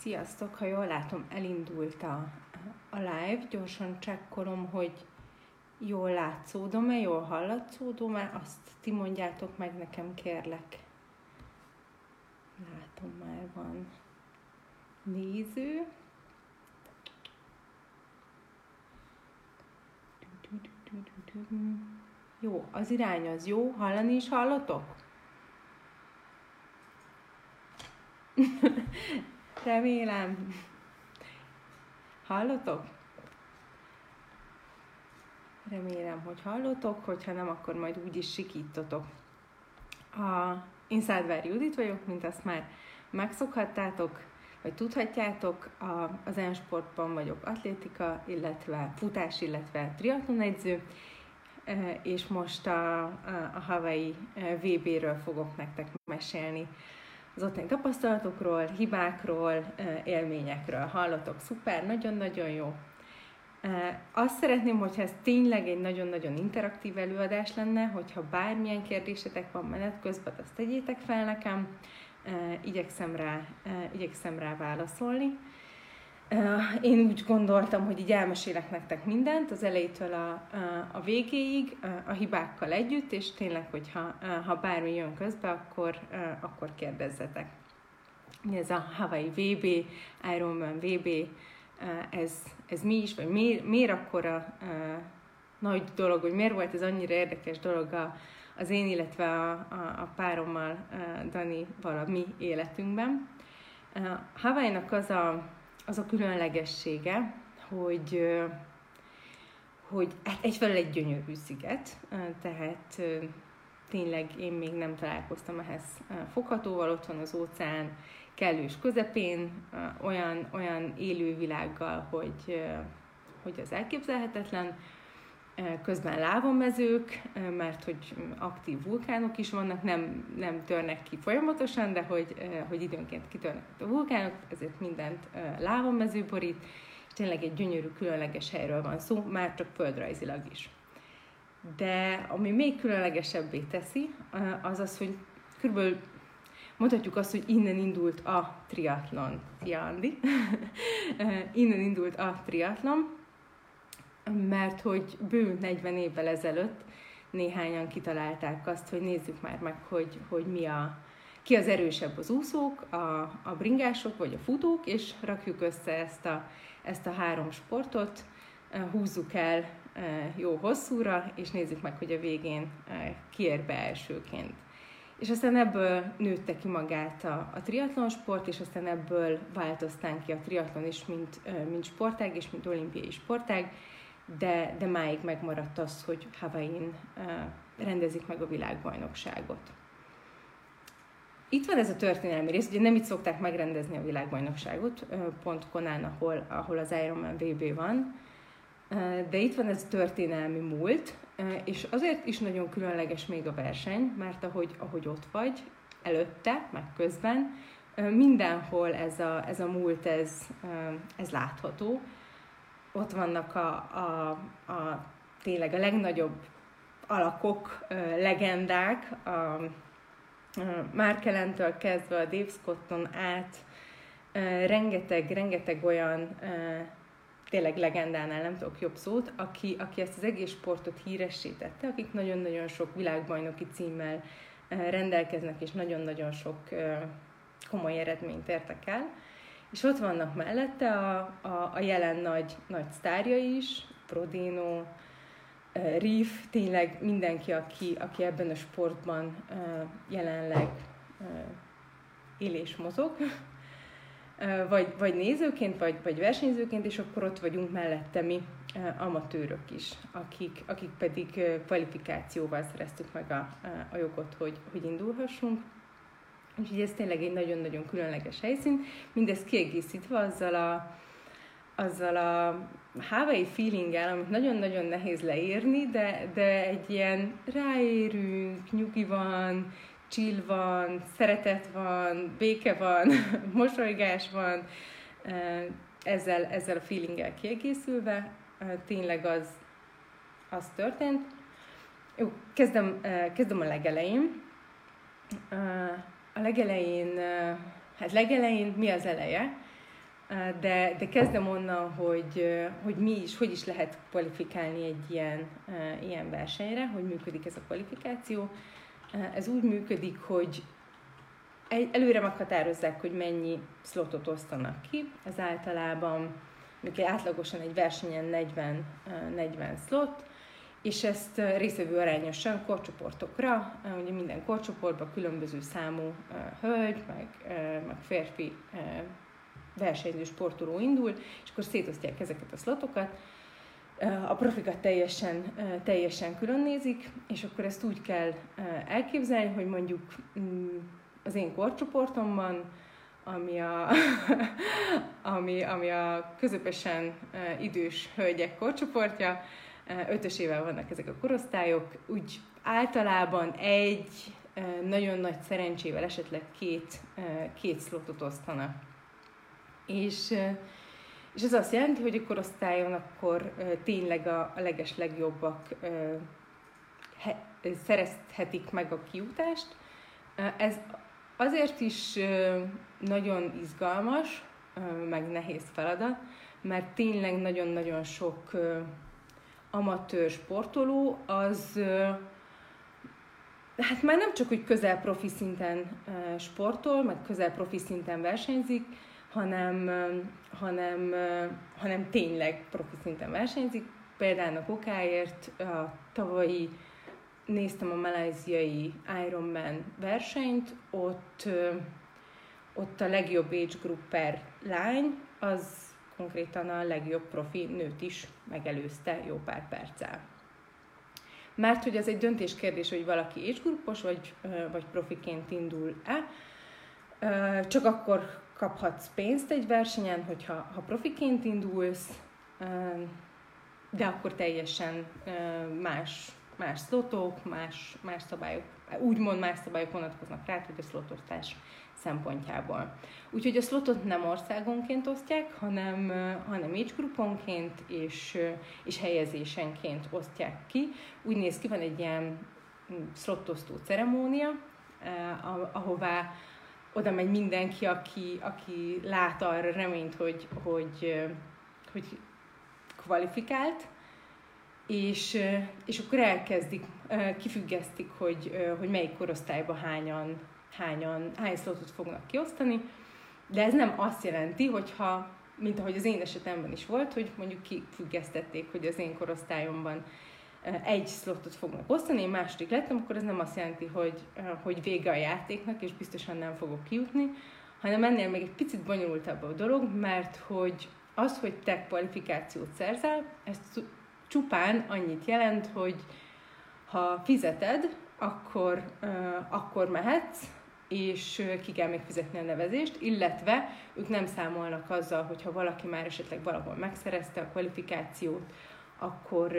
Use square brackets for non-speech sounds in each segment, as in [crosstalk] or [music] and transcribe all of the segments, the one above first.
Sziasztok! Ha jól látom, elindult a, a live. Gyorsan csekkolom, hogy jól látszódom-e, jól hallatszódom-e. Azt ti mondjátok meg nekem, kérlek. Látom, már van néző. Jó, az irány az jó. Hallani is hallatok? [laughs] Remélem. Hallotok? Remélem, hogy hallotok, hogyha nem, akkor majd úgy is sikítotok. A, Szádvár Judit vagyok, mint azt már megszokhattátok, vagy tudhatjátok, a, az Ensportban vagyok atlétika, illetve futás, illetve triatlon edző, e, és most a, a, a Hawaii e, VB-ről fogok nektek mesélni az ottani tapasztalatokról, hibákról, élményekről hallatok. Szuper, nagyon-nagyon jó. Azt szeretném, hogyha ez tényleg egy nagyon-nagyon interaktív előadás lenne, hogyha bármilyen kérdésetek van menet közben, azt tegyétek fel nekem, igyekszem rá, igyekszem rá válaszolni. Én úgy gondoltam, hogy így elmesélek nektek mindent, az elejétől a, a végéig, a hibákkal együtt, és tényleg, hogyha ha bármi jön közbe, akkor, akkor kérdezzetek. Ez a Hawaii VB, Ironman VB, ez, ez mi is, vagy miért, miért akkora nagy dolog, hogy miért volt ez annyira érdekes dolog a, az én, illetve a, a, a párommal, Dani, valami életünkben. Hawaii-nak az a az a különlegessége, hogy, hogy hát egyfelől egy gyönyörű sziget, tehát tényleg én még nem találkoztam ehhez foghatóval, ott van az óceán kellős közepén, olyan, olyan élővilággal, hogy, hogy az elképzelhetetlen, közben lávamezők, mert hogy aktív vulkánok is vannak, nem, nem törnek ki folyamatosan, de hogy, hogy időnként kitörnek a vulkánok, ezért mindent lávamező borít, és tényleg egy gyönyörű, különleges helyről van szó, már csak földrajzilag is. De ami még különlegesebbé teszi, az az, hogy körülbelül mondhatjuk azt, hogy innen indult a triatlon. Szia, Andi! [laughs] innen indult a triatlon, mert hogy bő 40 évvel ezelőtt néhányan kitalálták azt, hogy nézzük már meg, hogy, hogy mi a, ki az erősebb az úszók, a, a bringások vagy a futók, és rakjuk össze ezt a, ezt a három sportot, húzzuk el jó hosszúra, és nézzük meg, hogy a végén kiér be elsőként. És aztán ebből nőtte ki magát a, a triatlon sport, és aztán ebből változtán ki a triatlon is, mint, mint sportág, és mint olimpiai sportág, de, de máig megmaradt az, hogy Hawaii-n rendezik meg a világbajnokságot. Itt van ez a történelmi rész, ugye nem itt szokták megrendezni a világbajnokságot, pont Konán, ahol, ahol az Ironman VB van, de itt van ez a történelmi múlt, és azért is nagyon különleges még a verseny, mert ahogy, ahogy ott vagy, előtte, meg közben, mindenhol ez a, ez a múlt, ez, ez látható, ott vannak a, a, a tényleg a legnagyobb alakok, legendák, a, a kezdve a Dave Scotton át, rengeteg, rengeteg olyan tényleg legendánál nem tudok jobb szót, aki, aki ezt az egész sportot híresítette, akik nagyon-nagyon sok világbajnoki címmel rendelkeznek, és nagyon-nagyon sok komoly eredményt értek el. És ott vannak mellette a, a, a jelen nagy, nagy sztárja is, Prodino, Riff, tényleg mindenki, aki, aki ebben a sportban jelenleg él és mozog, vagy, vagy nézőként, vagy, vagy versenyzőként, és akkor ott vagyunk mellette mi amatőrök is, akik, akik pedig kvalifikációval szereztük meg a, a jogot, hogy, hogy indulhassunk. Úgyhogy ez tényleg egy nagyon-nagyon különleges helyszín. Mindez kiegészítve azzal a, azzal a Hawaii feelinggel, amit nagyon-nagyon nehéz leírni, de, de egy ilyen ráérünk, nyugi van, chill van, szeretet van, béke van, [laughs] mosolygás van, ezzel, ezzel a feelinggel kiegészülve, tényleg az, az történt. Jó, kezdem, kezdem a legelején a legelején, hát legelején mi az eleje? de, de kezdem onnan, hogy, hogy mi is, hogy is lehet kvalifikálni egy ilyen, ilyen versenyre, hogy működik ez a kvalifikáció. Ez úgy működik, hogy előre meghatározzák, hogy mennyi slotot osztanak ki. Ez általában, mikor átlagosan egy versenyen 40, 40 slot, és ezt részvevő arányosan korcsoportokra, ugye minden korcsoportban különböző számú hölgy, meg, meg férfi versenyző sportoló indul, és akkor szétosztják ezeket a szlotokat, a profikat teljesen, teljesen külön nézik, és akkor ezt úgy kell elképzelni, hogy mondjuk mm, az én korcsoportomban, ami a, [laughs] ami, ami a közepesen idős hölgyek korcsoportja, ötösével vannak ezek a korosztályok, úgy általában egy nagyon nagy szerencsével esetleg két, két szlotot osztanak. És, és ez azt jelenti, hogy a korosztályon akkor tényleg a, a leges legjobbak szerezhetik meg a kiutást. Ez azért is nagyon izgalmas, meg nehéz feladat, mert tényleg nagyon-nagyon sok amatőr sportoló az hát már nem csak, hogy közel profi szinten sportol, meg közel profi szinten versenyzik, hanem, hanem, hanem tényleg profi szinten versenyzik. Például a kokáért a tavalyi néztem a maláziai Ironman versenyt, ott, ott a legjobb age group per lány, az konkrétan a legjobb profi nőt is megelőzte jó pár perccel. Mert hogy ez egy döntéskérdés, hogy valaki age groupos, vagy, vagy profiként indul-e, csak akkor kaphatsz pénzt egy versenyen, hogyha ha profiként indulsz, de akkor teljesen más, más szlotok, más, más szabályok, úgymond más szabályok vonatkoznak rá, hogy a szlotosztás szempontjából. Úgyhogy a slotot nem országonként osztják, hanem, hanem age grouponként és, és helyezésenként osztják ki. Úgy néz ki, van egy ilyen slotosztó ceremónia, ahová oda megy mindenki, aki, aki lát arra reményt, hogy, hogy, hogy kvalifikált, és, és akkor elkezdik, kifüggesztik, hogy, hogy melyik korosztályban hányan, hányan, hány szlotot fognak kiosztani, de ez nem azt jelenti, hogyha, mint ahogy az én esetemben is volt, hogy mondjuk kifüggesztették, hogy az én korosztályomban egy szlotot fognak osztani, én második lettem, akkor ez nem azt jelenti, hogy, hogy vége a játéknak, és biztosan nem fogok kijutni, hanem ennél még egy picit bonyolultabb a dolog, mert hogy az, hogy te kvalifikációt szerzel, ez csupán annyit jelent, hogy ha fizeted, akkor, uh, akkor mehetsz, és ki kell még fizetni a nevezést, illetve ők nem számolnak azzal, hogy ha valaki már esetleg valahol megszerezte a kvalifikációt, akkor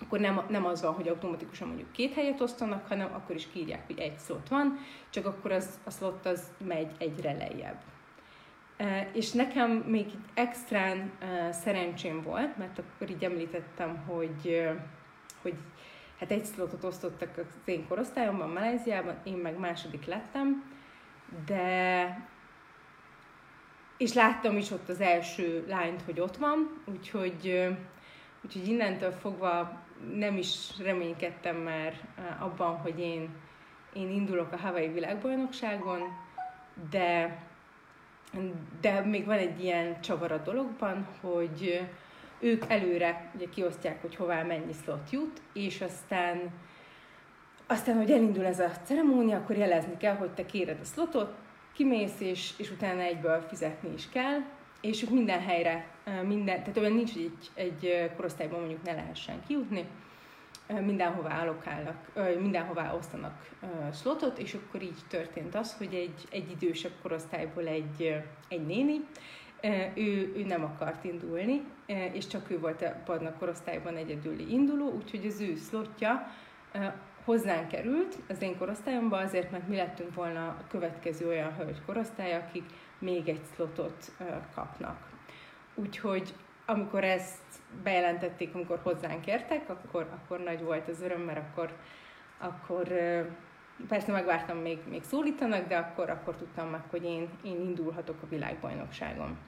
akkor nem, nem az van, hogy automatikusan mondjuk két helyet osztanak, hanem akkor is kírják, hogy egy slot van, csak akkor az, a slot az megy egyre lejjebb. És nekem még egy extrán szerencsém volt, mert akkor így említettem, hogy, hogy hát egy slotot osztottak az én korosztályomban, Maláziában, én meg második lettem, de és láttam is ott az első lányt, hogy ott van, úgyhogy, úgyhogy innentől fogva nem is reménykedtem már abban, hogy én, én indulok a Hawaii világbajnokságon, de, de még van egy ilyen csavar a dologban, hogy ők előre ugye kiosztják, hogy hová mennyi slot jut, és aztán aztán, hogy elindul ez a ceremónia, akkor jelezni kell, hogy te kéred a slotot, kimész, és, és utána egyből fizetni is kell, és ők minden helyre, minden, tehát olyan nincs, hogy egy, egy korosztályban mondjuk ne lehessen kijutni, mindenhová allokálnak, mindenhová osztanak slotot, és akkor így történt az, hogy egy, egy idősebb korosztályból egy, egy néni, ő, ő nem akart indulni, és csak ő volt a padnak korosztályban egyedüli induló, úgyhogy az ő szlotja hozzánk került az én korosztályomba, azért, mert mi lettünk volna a következő olyan hölgy korosztály, akik még egy szlotot kapnak. Úgyhogy amikor ezt bejelentették, amikor hozzánk értek, akkor, akkor nagy volt az öröm, mert akkor, akkor persze megvártam, még, még szólítanak, de akkor, akkor tudtam meg, hogy én, én indulhatok a világbajnokságon.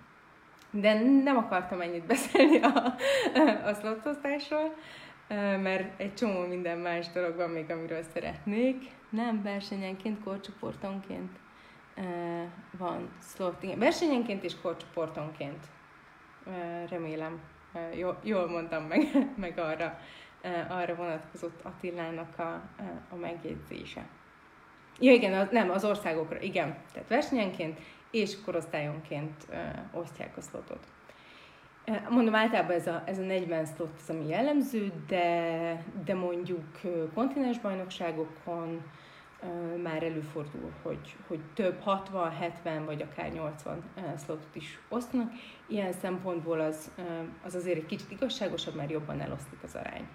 De nem akartam ennyit beszélni a, a szlotosztásról, mert egy csomó minden más dolog van még, amiről szeretnék. Nem versenyenként, korcsoportonként van slot. Igen, versenyenként és korcsoportonként. Remélem, jól, jól mondtam meg, [laughs] meg arra, arra vonatkozott Attilának a, a megjegyzése. Ja, igen, az, nem, az országokra, igen. Tehát versenyenként és korosztályonként osztják a slotot. Mondom, általában ez a, ez a 40 slot az, ami jellemző, de, de mondjuk kontinens bajnokságokon már előfordul, hogy, hogy több 60, 70 vagy akár 80 slotot is osztanak. Ilyen szempontból az, az azért egy kicsit igazságosabb, mert jobban elosztik az arány.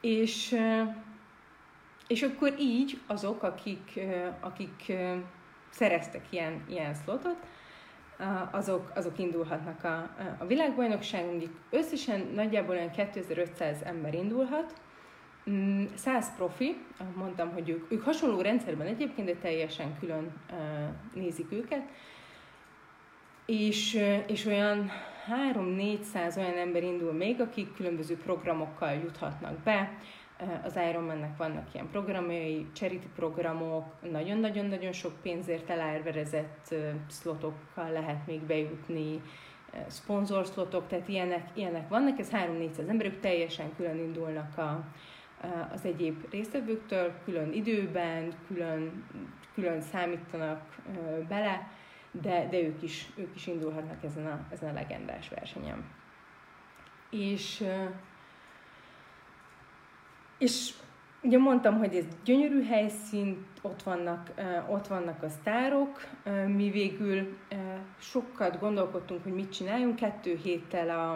És, és akkor így azok, akik, akik szereztek ilyen, ilyen slotot, azok, azok indulhatnak a, a világbajnokságon. Összesen nagyjából olyan 2500 ember indulhat, 100 mm, profi, mondtam, hogy ők, ők hasonló rendszerben egyébként, de teljesen külön nézik őket, és, és olyan 3-400 olyan ember indul még, akik különböző programokkal juthatnak be, az Ironmannek vannak ilyen programjai, charity programok, nagyon-nagyon-nagyon sok pénzért elárverezett szlotokkal lehet még bejutni, szponzorszlotok, tehát ilyenek, ilyenek vannak, ez 3-400 emberük teljesen külön indulnak a, az egyéb résztvevőktől, külön időben, külön, külön számítanak bele, de, de ők, is, ők is indulhatnak ezen a, ezen a legendás versenyen. És és ugye mondtam, hogy ez gyönyörű helyszín, ott vannak, ott vannak a sztárok, mi végül sokat gondolkodtunk, hogy mit csináljunk, kettő héttel a,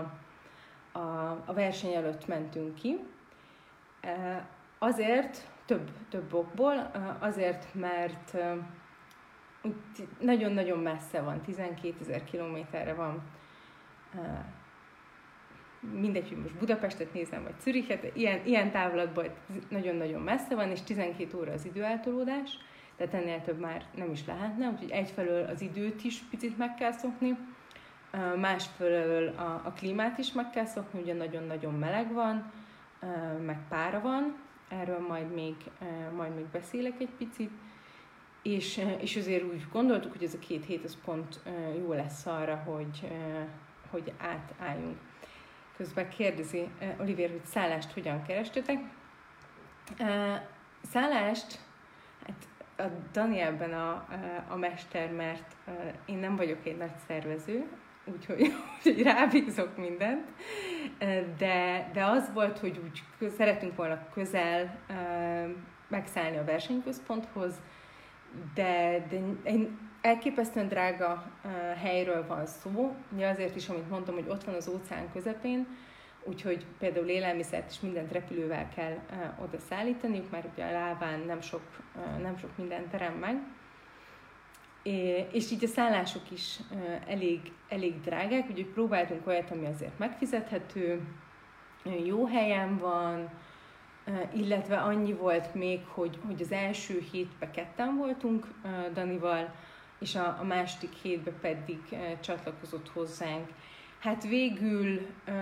a, a verseny előtt mentünk ki. Azért, több, több okból, azért, mert nagyon-nagyon messze van, 12 ezer kilométerre van mindegy, hogy most Budapestet nézem, vagy Zürichet, ilyen, ilyen távlatban nagyon-nagyon messze van, és 12 óra az időeltolódás, tehát ennél több már nem is lehetne, úgyhogy egyfelől az időt is picit meg kell szokni, másfelől a, a klímát is meg kell szokni, ugye nagyon-nagyon meleg van, meg pára van, erről majd még, majd még beszélek egy picit, és, és azért úgy gondoltuk, hogy ez a két hét az pont jó lesz arra, hogy, hogy átálljunk. Közben kérdezi Olivier, hogy szállást hogyan kerestetek. Szállást, hát a Danielben a, a mester, mert én nem vagyok egy nagy szervező, úgyhogy, [laughs] úgyhogy rábízok mindent, de, de az volt, hogy úgy szeretünk volna közel megszállni a versenyközponthoz, de, de én elképesztően drága helyről van szó, ugye azért is, amit mondtam, hogy ott van az óceán közepén, úgyhogy például élelmiszert és mindent repülővel kell oda szállítaniuk, mert ugye a lábán nem sok, nem sok minden terem meg. É, és így a szállások is elég, elég drágák, úgyhogy próbáltunk olyat, ami azért megfizethető, jó helyen van, illetve annyi volt még, hogy, hogy az első hétben ketten voltunk Danival, és a, a második hétben pedig e, csatlakozott hozzánk. Hát végül, e,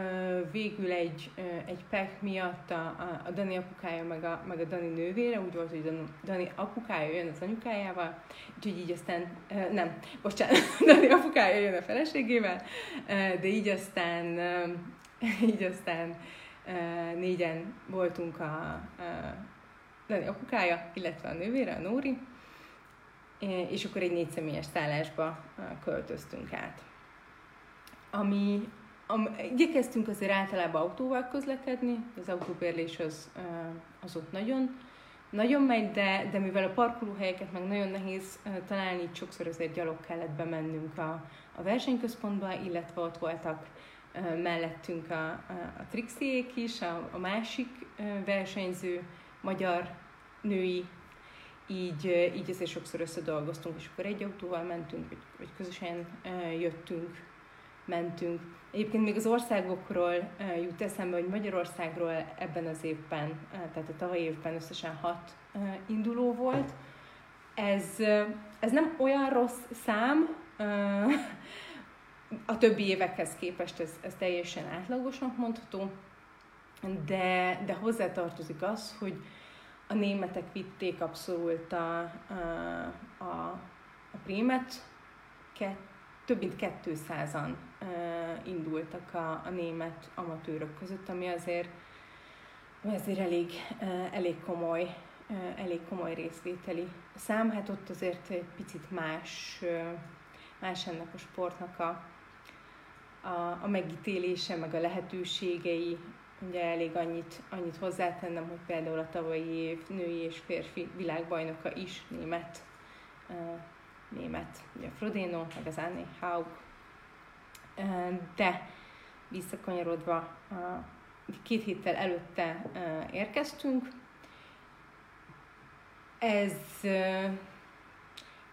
végül egy, e, egy pek miatt a, a, a Dani apukája meg a, meg a Dani nővére, úgy volt, hogy Dani, Dani apukája jön az anyukájával, úgyhogy így aztán, e, nem, bocsánat, [laughs] Dani apukája jön a feleségével, e, de így aztán, e, [laughs] így aztán e, négyen voltunk a, a Dani apukája, illetve a nővére, a Nóri, és akkor egy négy személyes szállásba költöztünk át. Ami, am, igyekeztünk azért általában autóval közlekedni, az autóbérlés az, az ott nagyon, nagyon megy, de, de mivel a parkolóhelyeket meg nagyon nehéz találni, így sokszor azért gyalog kellett bemennünk a, a versenyközpontba, illetve ott voltak mellettünk a, a, a Trixiék is, a, a másik versenyző magyar női így, így ezért sokszor összedolgoztunk, és akkor egy autóval mentünk, vagy, vagy közösen jöttünk, mentünk. Egyébként még az országokról jut eszembe, hogy Magyarországról ebben az évben, tehát a tavalyi évben összesen hat induló volt. Ez, ez nem olyan rossz szám, a többi évekhez képest ez, ez teljesen átlagosnak mondható, de, de hozzátartozik az, hogy a németek vitték abszolút a, a, a, a prémet, több mint 200-an indultak a, a német amatőrök között, ami azért, ami azért elég, elég komoly elég komoly részvételi szám, hát ott azért egy picit más, más ennek a sportnak a, a, a megítélése, meg a lehetőségei, ugye elég annyit, annyit hozzátennem, hogy például a tavalyi év női és férfi világbajnoka is német, uh, német, ugye Frodeno, meg az Anne Haug. Uh, de visszakanyarodva, uh, két héttel előtte uh, érkeztünk, ez,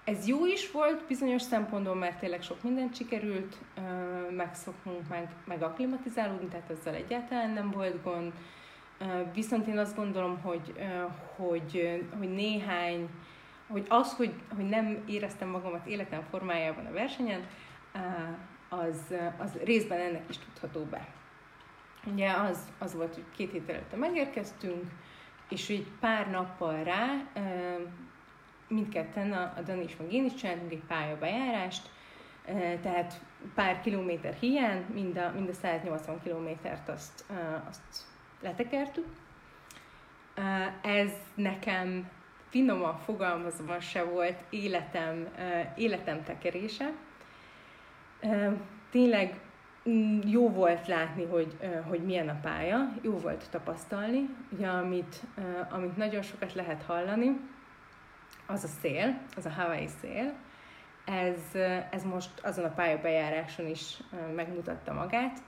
ez jó is volt bizonyos szempontból, mert tényleg sok mindent sikerült megszoknunk, meg, meg aklimatizálódni, tehát ezzel egyáltalán nem volt gond. Viszont én azt gondolom, hogy, hogy, hogy néhány, hogy az, hogy, hogy nem éreztem magamat életem formájában a versenyen, az, az részben ennek is tudható be. Ugye az, az volt, hogy két héttel előtte megérkeztünk, és így pár nappal rá mindketten, a, Dani is, meg én is csináltunk egy pályabejárást, tehát pár kilométer hiány, mind a, mind a 180 kilométert azt, azt letekertük. Ez nekem finoman fogalmazva se volt életem, életem tekerése. Tényleg Mm, jó volt látni, hogy, hogy milyen a pálya, jó volt tapasztalni, ugye amit, amit nagyon sokat lehet hallani, az a szél, az a Hawaii szél, ez, ez most azon a pályabejáráson is megmutatta magát.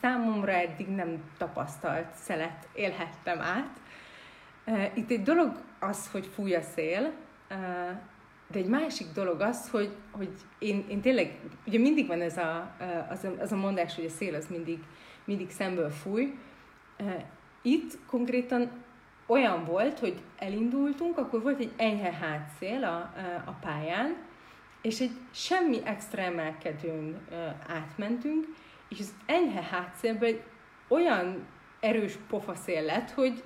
Számomra eddig nem tapasztalt szelet élhettem át. Itt egy dolog az, hogy fúj a szél, de egy másik dolog az, hogy, hogy én, én tényleg, ugye mindig van ez a, az, a, az a mondás, hogy a szél az mindig, mindig szemből fúj. Itt konkrétan olyan volt, hogy elindultunk, akkor volt egy enyhe hátszél a, a pályán, és egy semmi extra emelkedőn átmentünk, és az enyhe hátszélben olyan erős pofaszél lett, hogy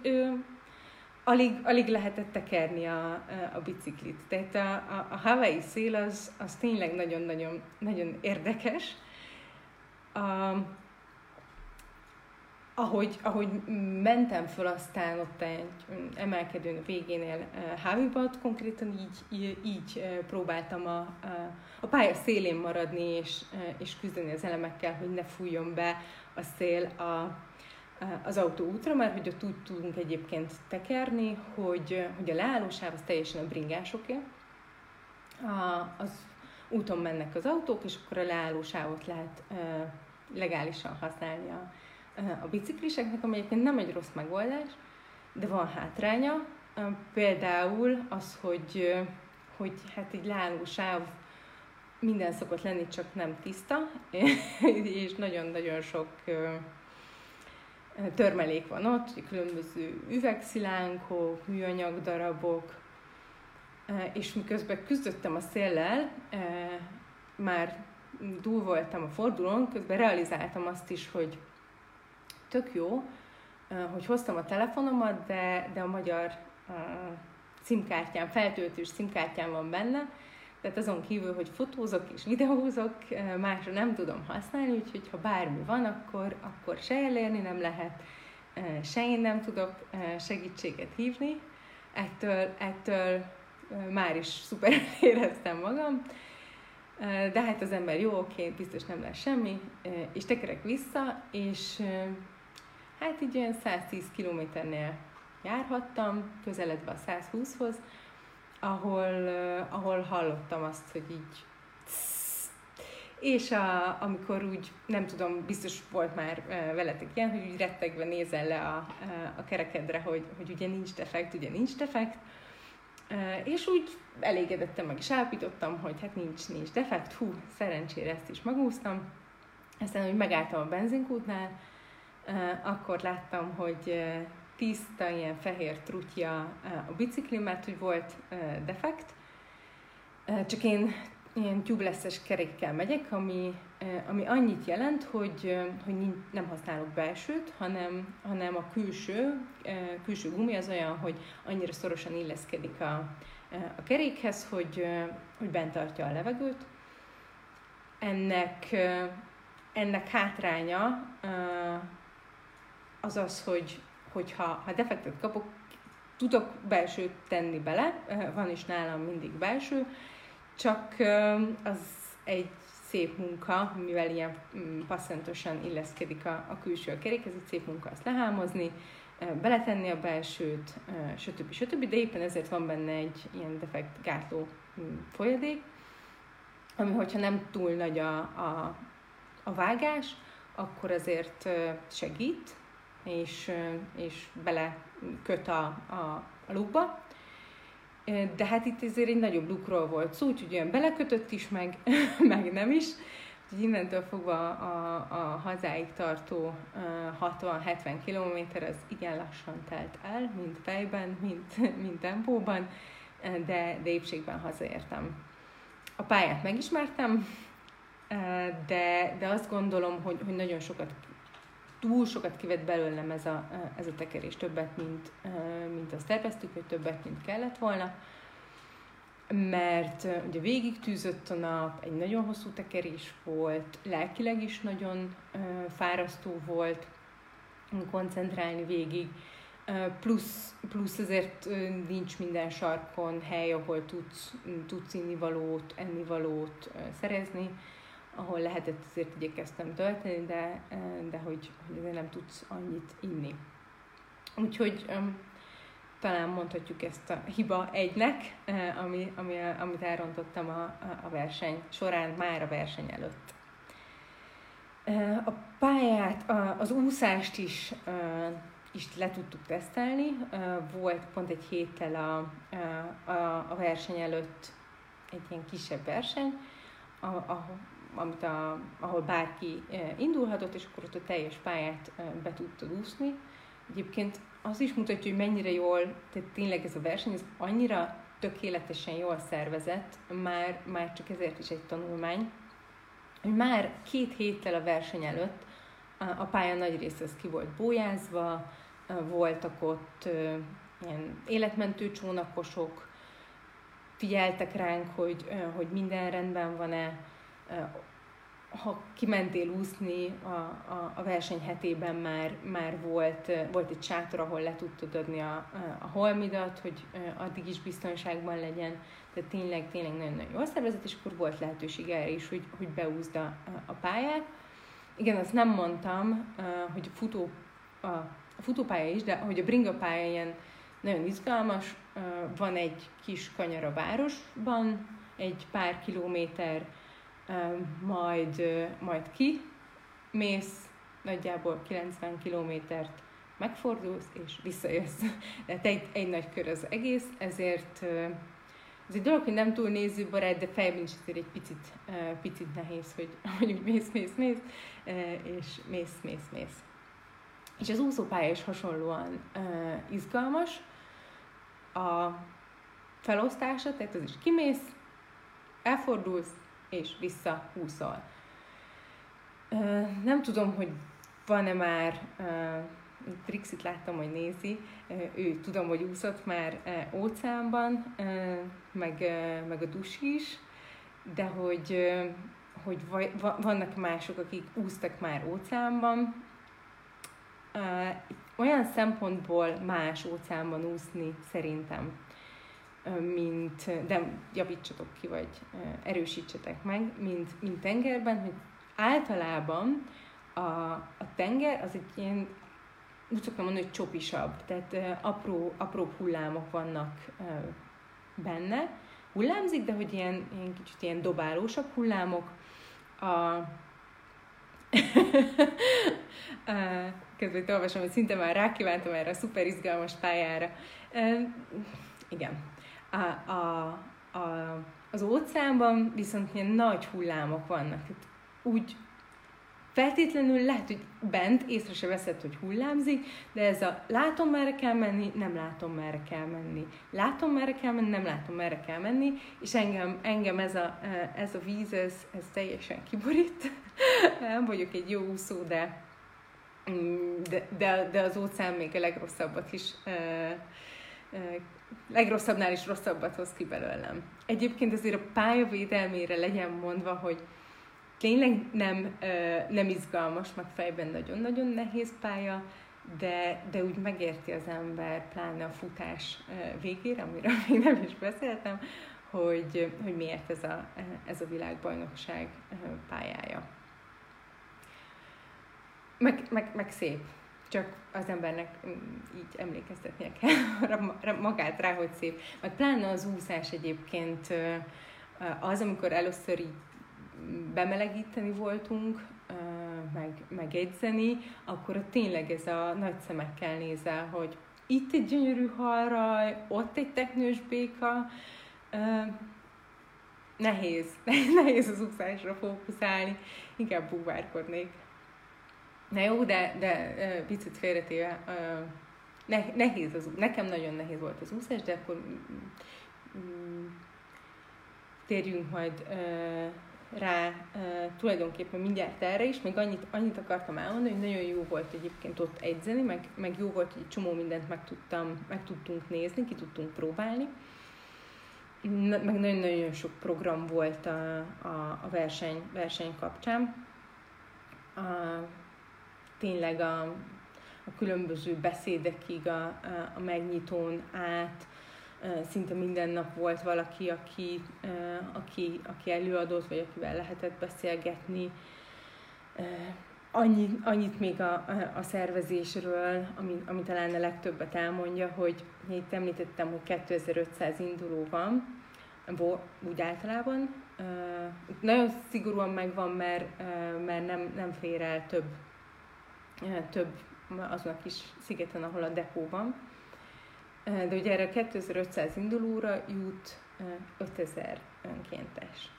alig, alig lehetett tekerni a, a biciklit. Tehát a, a, a Hawaii szél az, az tényleg nagyon-nagyon nagyon érdekes. A, ahogy, ahogy mentem föl aztán ott egy emelkedőn végénél Hávibat, konkrétan így, így, próbáltam a, a, pálya szélén maradni és, és küzdeni az elemekkel, hogy ne fújjon be a szél a, az autóútra, mert hogy ott úgy tudunk egyébként tekerni, hogy, hogy a leállósáv az teljesen a bringásoké. A, az úton mennek az autók, és akkor a leállósávot lehet legálisan használni a, a bicikliseknek, ami egyébként nem egy rossz megoldás, de van hátránya. Például az, hogy, hogy hát egy leállósáv minden szokott lenni, csak nem tiszta, [laughs] és nagyon-nagyon sok törmelék van ott, különböző üvegszilánkok, műanyag darabok, és miközben küzdöttem a széllel, már túl voltam a fordulón, közben realizáltam azt is, hogy tök jó, hogy hoztam a telefonomat, de, de a magyar címkártyám, feltöltős címkártyám van benne, tehát azon kívül, hogy fotózok és videózok, másra nem tudom használni, úgyhogy ha bármi van, akkor, akkor se elérni nem lehet, se én nem tudok segítséget hívni. Ettől, ettől már is szuper [laughs] éreztem magam. De hát az ember jó, oké, biztos nem lesz semmi, és tekerek vissza, és hát így olyan 110 kilométernél járhattam, közeledve a 120-hoz, ahol, ahol hallottam azt, hogy így és a, amikor úgy, nem tudom, biztos volt már veletek ilyen, hogy úgy rettegve nézel le a, a kerekedre, hogy, hogy ugye nincs defekt, ugye nincs defekt, és úgy elégedettem, meg is állapítottam, hogy hát nincs, nincs defekt, hú, szerencsére ezt is megúsztam. Aztán, hogy megálltam a benzinkútnál, akkor láttam, hogy tiszta, ilyen fehér trutya a bicikli, mert hogy volt defekt, csak én ilyen tubeless kerékkel megyek, ami, ami annyit jelent, hogy, hogy nem használok belsőt, hanem, hanem a külső, külső gumi az olyan, hogy annyira szorosan illeszkedik a, a kerékhez, hogy, hogy bent tartja a levegőt. Ennek, ennek hátránya az az, hogy hogyha ha defektet kapok, tudok belsőt tenni bele, van is nálam mindig belső, csak az egy szép munka, mivel ilyen mm, passzentosan illeszkedik a, a külső a kerék, ez egy szép munka azt lehámozni, beletenni a belsőt, stb. stb. De éppen ezért van benne egy ilyen defekt gátló mm, folyadék, ami hogyha nem túl nagy a, a, a vágás, akkor azért segít, és, és bele köt a, a, a lukba. De hát itt azért egy nagyobb lukról volt szó, úgyhogy olyan belekötött is, meg, [laughs] meg nem is. Úgyhogy innentől fogva a, a hazáig tartó 60-70 kilométer az igen lassan telt el, mind fejben, mind, [laughs] mind tempóban, de, de épségben hazaértem. A pályát megismertem, de, de azt gondolom, hogy, hogy nagyon sokat túl sokat kivett belőlem ez a, ez a tekerés, többet, mint, mint azt terveztük, vagy többet, mint kellett volna, mert ugye végig tűzött a nap, egy nagyon hosszú tekerés volt, lelkileg is nagyon fárasztó volt koncentrálni végig, plusz, plusz azért nincs minden sarkon hely, ahol tudsz, tudsz innivalót, ennivalót szerezni, ahol lehetett, azért igyekeztem tölteni, de, de hogy, hogy azért nem tudsz annyit inni. Úgyhogy talán mondhatjuk ezt a hiba egynek, ami, ami, amit elrontottam a, a verseny során, már a verseny előtt. A pályát, az úszást is, is le tudtuk tesztelni. Volt pont egy héttel a, a, a verseny előtt egy ilyen kisebb verseny, amit a, ahol bárki indulhatott, és akkor ott a teljes pályát be tudta úszni. Egyébként az is mutatja, hogy mennyire jól, tehát tényleg ez a verseny, ez annyira tökéletesen jól szervezett, már, már csak ezért is egy tanulmány, hogy már két héttel a verseny előtt a, pálya nagy része az ki volt bójázva, voltak ott ilyen életmentő csónakosok, figyeltek ránk, hogy, hogy minden rendben van-e, ha kimentél úszni a, a, a verseny hetében már, már volt, volt egy sátor, ahol le tudtad adni a, a holmidat, hogy addig is biztonságban legyen. Tehát tényleg, tényleg nagyon-nagyon jól szervezett, és akkor volt lehetőség erre is, hogy, hogy beúzd a, a pályát. Igen, azt nem mondtam, hogy a, futó, a, a futópálya is, de hogy a bringa pálya ilyen nagyon izgalmas, van egy kis kanyar a városban, egy pár kilométer majd, majd ki, mész nagyjából 90 kilométert, megfordulsz és visszajössz. Tehát egy, egy nagy kör az egész, ezért ez egy dolog, hogy nem túl nézőbarát, de fejben is egy picit, picit nehéz, hogy, [laughs] hogy mész, mész, mész, és mész, mész, mész. És az úszópálya is hasonlóan izgalmas. A felosztása, tehát az is kimész, elfordulsz, és visszahúszol. Nem tudom, hogy van-e már, Trixit láttam, hogy nézi, ő tudom, hogy úszott már óceánban, meg, meg a dus is, de hogy, hogy vannak mások, akik úsztak már óceánban. Olyan szempontból más óceánban úszni szerintem mint, de javítsatok ki, vagy erősítsetek meg, mint, mint tengerben, hogy általában a, a tenger az egy ilyen, úgy szoktam mondani, hogy csopisabb, tehát apró, apró hullámok vannak benne, hullámzik, de hogy ilyen, ilyen kicsit ilyen dobálósabb hullámok. [laughs] A, közben itt olvasom, hogy szinte már rákívántam erre a szuper izgalmas pályára. igen, a, a, az óceánban viszont ilyen nagy hullámok vannak. Tehát úgy feltétlenül lehet, hogy bent észre se veszed, hogy hullámzik, de ez a látom merre kell menni, nem látom merre kell menni. Látom merre kell menni, nem látom merre kell menni, és engem, engem ez, a, ez a víz, ez, ez teljesen kiborít. [laughs] nem vagyok egy jó úszó, de, de, de, de az óceán még a legrosszabbat is legrosszabbnál is rosszabbat hoz ki belőlem. Egyébként azért a pályavédelmére legyen mondva, hogy tényleg nem, nem izgalmas, meg fejben nagyon-nagyon nehéz pálya, de, de úgy megérti az ember, pláne a futás végére, amiről [laughs] még nem is beszéltem, hogy, hogy miért ez a, ez a világbajnokság pályája. Meg, meg, meg szép. Csak az embernek mm, így emlékeztetnie kell [laughs] magát rá, hogy szép. Meg pláne az úszás egyébként az, amikor először így bemelegíteni voltunk, meg, meg akkor tényleg ez a nagy szemekkel nézel, hogy itt egy gyönyörű halraj, ott egy teknős béka, nehéz, [laughs] nehéz az úszásra fókuszálni, inkább búvárkodnék. Na jó, de, de picit félretéve, ne, nehéz az, nekem nagyon nehéz volt az úszás, de akkor mm, térjünk majd rá tulajdonképpen mindjárt erre is, még annyit, annyit akartam elmondani, hogy nagyon jó volt egyébként ott edzeni, meg, meg jó volt, hogy csomó mindent meg, tudtam, meg tudtunk nézni, ki tudtunk próbálni. Meg nagyon-nagyon sok program volt a, a, a verseny, verseny kapcsán. A, tényleg a, a különböző beszédekig, a, a, megnyitón át, szinte minden nap volt valaki, aki, aki, aki előadott, vagy akivel lehetett beszélgetni. Annyi, annyit még a, a szervezésről, ami, ami talán a legtöbbet elmondja, hogy itt említettem, hogy 2500 induló van, úgy általában. Nagyon szigorúan megvan, mert, mert nem, nem fér el több, több azon a kis szigeten, ahol a depó van de ugye erre 2500 indulóra jut 5000 önkéntes.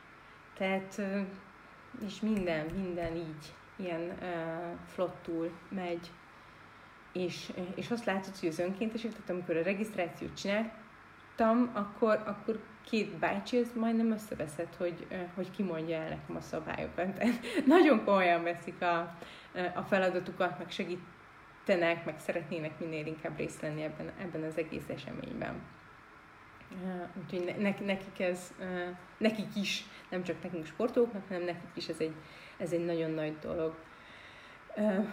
Tehát, és minden, minden így, ilyen flottul megy, és, és azt látod, hogy az önkéntesek, tehát amikor a regisztrációt csináltam, akkor, akkor két bácsi, ez majdnem összeveszett, hogy, hogy kimondja el nekem a szabályokat. [laughs] Tehát nagyon komolyan veszik a, a feladatukat, meg segít, tenek, meg szeretnének minél inkább részt venni ebben, ebben az egész eseményben. Úgyhogy nekik ez, nekik is, nem csak nekünk sportolóknak, hanem nekik is ez egy, ez egy nagyon nagy dolog.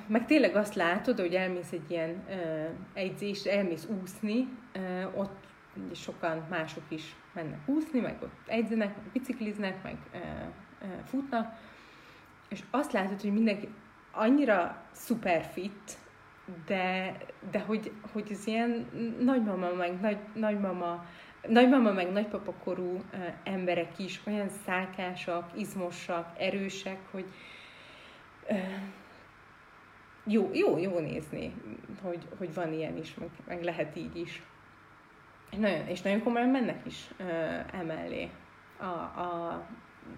Meg tényleg azt látod, hogy elmész egy ilyen egyzésre, elmész úszni, ott ugye sokan mások is mennek úszni, meg ott edzenek, meg bicikliznek, meg futnak, és azt látod, hogy mindenki annyira super fit, de, de hogy, hogy az ilyen nagymama meg nagy, nagymama, nagymama meg nagypapa korú emberek is olyan szálkásak, izmosak, erősek, hogy jó, jó, jó nézni, hogy, hogy van ilyen is, meg, meg lehet így is. Nagyon, és nagyon komolyan mennek is emellé. A, a